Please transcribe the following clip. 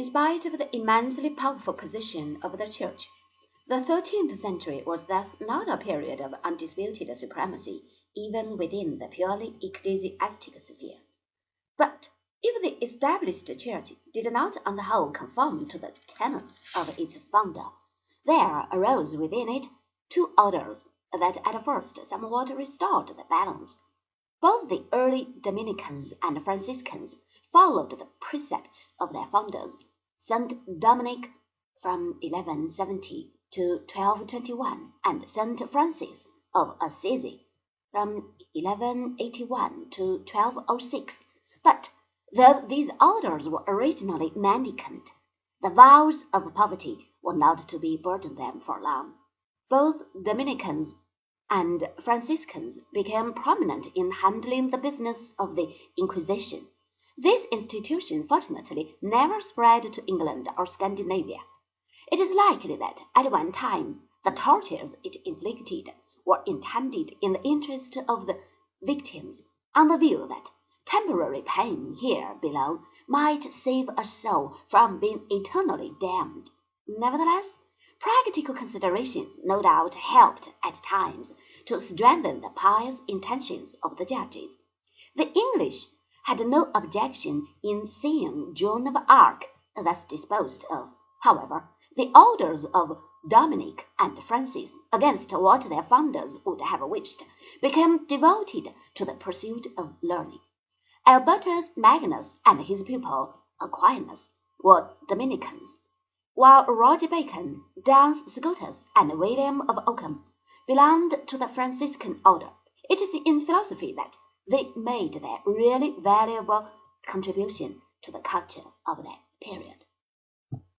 In spite of the immensely powerful position of the Church, the thirteenth century was thus not a period of undisputed supremacy even within the purely ecclesiastic sphere. But if the Established Church did not on the whole conform to the tenets of its founder, there arose within it two orders that at first somewhat restored the balance. Both the early Dominicans and Franciscans followed the precepts of their founders, St. Dominic from 1170 to 1221, and St. Francis of Assisi from 1181 to 1206. But though these orders were originally mendicant, the vows of poverty were not to be burden them for long. Both Dominicans and Franciscans became prominent in handling the business of the Inquisition. This institution fortunately never spread to England or Scandinavia. It is likely that at one time the tortures it inflicted were intended in the interest of the victims, on the view that temporary pain here below might save a soul from being eternally damned. Nevertheless, practical considerations no doubt helped at times to strengthen the pious intentions of the judges. The English had no objection in seeing Joan of Arc thus disposed of. However, the orders of Dominic and Francis, against what their founders would have wished, became devoted to the pursuit of learning. Albertus Magnus and his pupil Aquinas were Dominicans while Roger Bacon, Duns Scotus, and William of Ockham belonged to the Franciscan order. It is in philosophy that they made their really valuable contribution to the culture of that period.